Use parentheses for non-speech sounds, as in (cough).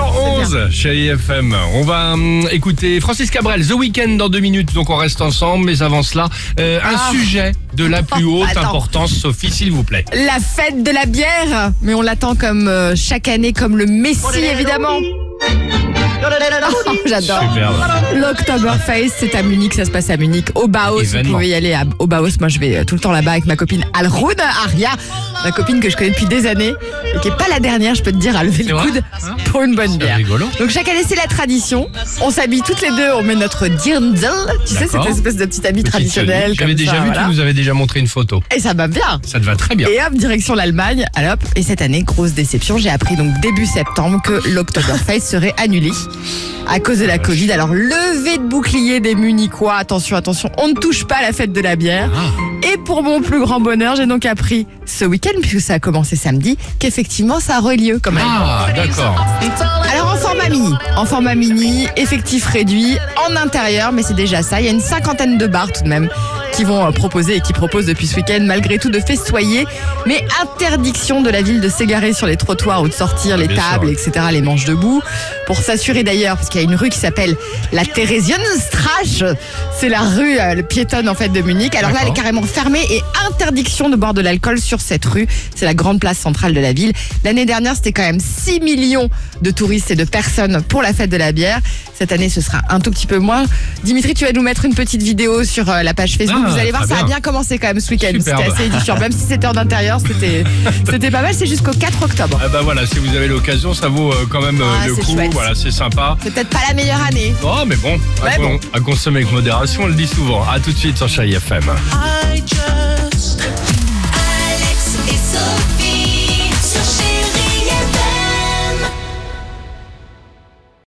11 chez IFM. On va hum, écouter Francis Cabrel, The Weeknd dans deux minutes, donc on reste ensemble. Mais avant cela, euh, un Ah. sujet de la plus (laughs) haute Attends. importance, Sophie, s'il vous plaît. La fête de la bière, mais on l'attend comme euh, chaque année, comme le Messie évidemment. Oh, (laughs) J'adore. Superbe. L'Oktoberfest, c'est à Munich, ça se passe à Munich, au Bauhaus. Événement. Vous pouvez y aller à- au Bauhaus. Moi, je vais euh, tout le temps là-bas avec ma copine Alrune Aria, ma copine que je connais depuis des années et qui est pas la dernière, je peux te dire, à lever le coude Hein pour une bonne C'est bière. rigolo. Donc chaque année, c'est la tradition. On s'habille toutes les deux, on met notre dirndl, tu sais, cette espèce de petit habit traditionnel. J'avais déjà ça, vu, voilà. tu nous avais déjà montré une photo. Et ça va bien. Ça te va très bien. Et hop, direction l'Allemagne. Hop. Et cette année, grosse déception. J'ai appris donc début septembre que l'Oktoberfest serait annulé à cause de la Covid. Alors, levée de bouclier des Munichois. Attention, attention, on ne touche pas à la fête de la bière. Ah. Et pour mon plus grand bonheur, j'ai donc appris ce week-end, puisque ça a commencé samedi, qu'effectivement, ça aurait lieu quand même. Ah, d'accord. Alors en format mini, en format mini, effectif réduit, en intérieur, mais c'est déjà ça. Il y a une cinquantaine de bars tout de même qui vont euh, proposer et qui proposent depuis ce week-end malgré tout de festoyer, mais interdiction de la ville de s'égarer sur les trottoirs ou de sortir les Bien sûr, tables, etc., les manches debout, pour s'assurer d'ailleurs, parce qu'il y a une rue qui s'appelle la Theresienstrasse, c'est la rue euh, piétonne en fait de Munich. Alors là, elle est carrément fermée et interdiction de boire de l'alcool sur cette rue. C'est la grande place centrale de la ville. L'année dernière, c'était quand même 6 millions de touristes et de personnes pour la fête de la bière. Cette année, ce sera un tout petit peu moins. Dimitri, tu vas nous mettre une petite vidéo sur euh, la page Facebook. Ah, Vous allez voir, ça a bien. commencé quand même ce week-end. C'était assez édifiant. Même si c'était en intérieur, c'était (laughs) c'était pas mal. C'est jusqu'au 4 octobre. Ah bah voilà, si vous avez l'occasion, ça vaut euh, quand même euh, Ah, le c'est coup. chouette. Voilà, c'est sympa. C'est peut-être pas la meilleure année. Oh, mais bon, à, Ouais, con- bon. à consommer avec modération, on le dit souvent. À tout de suite sur Chérie FM. I just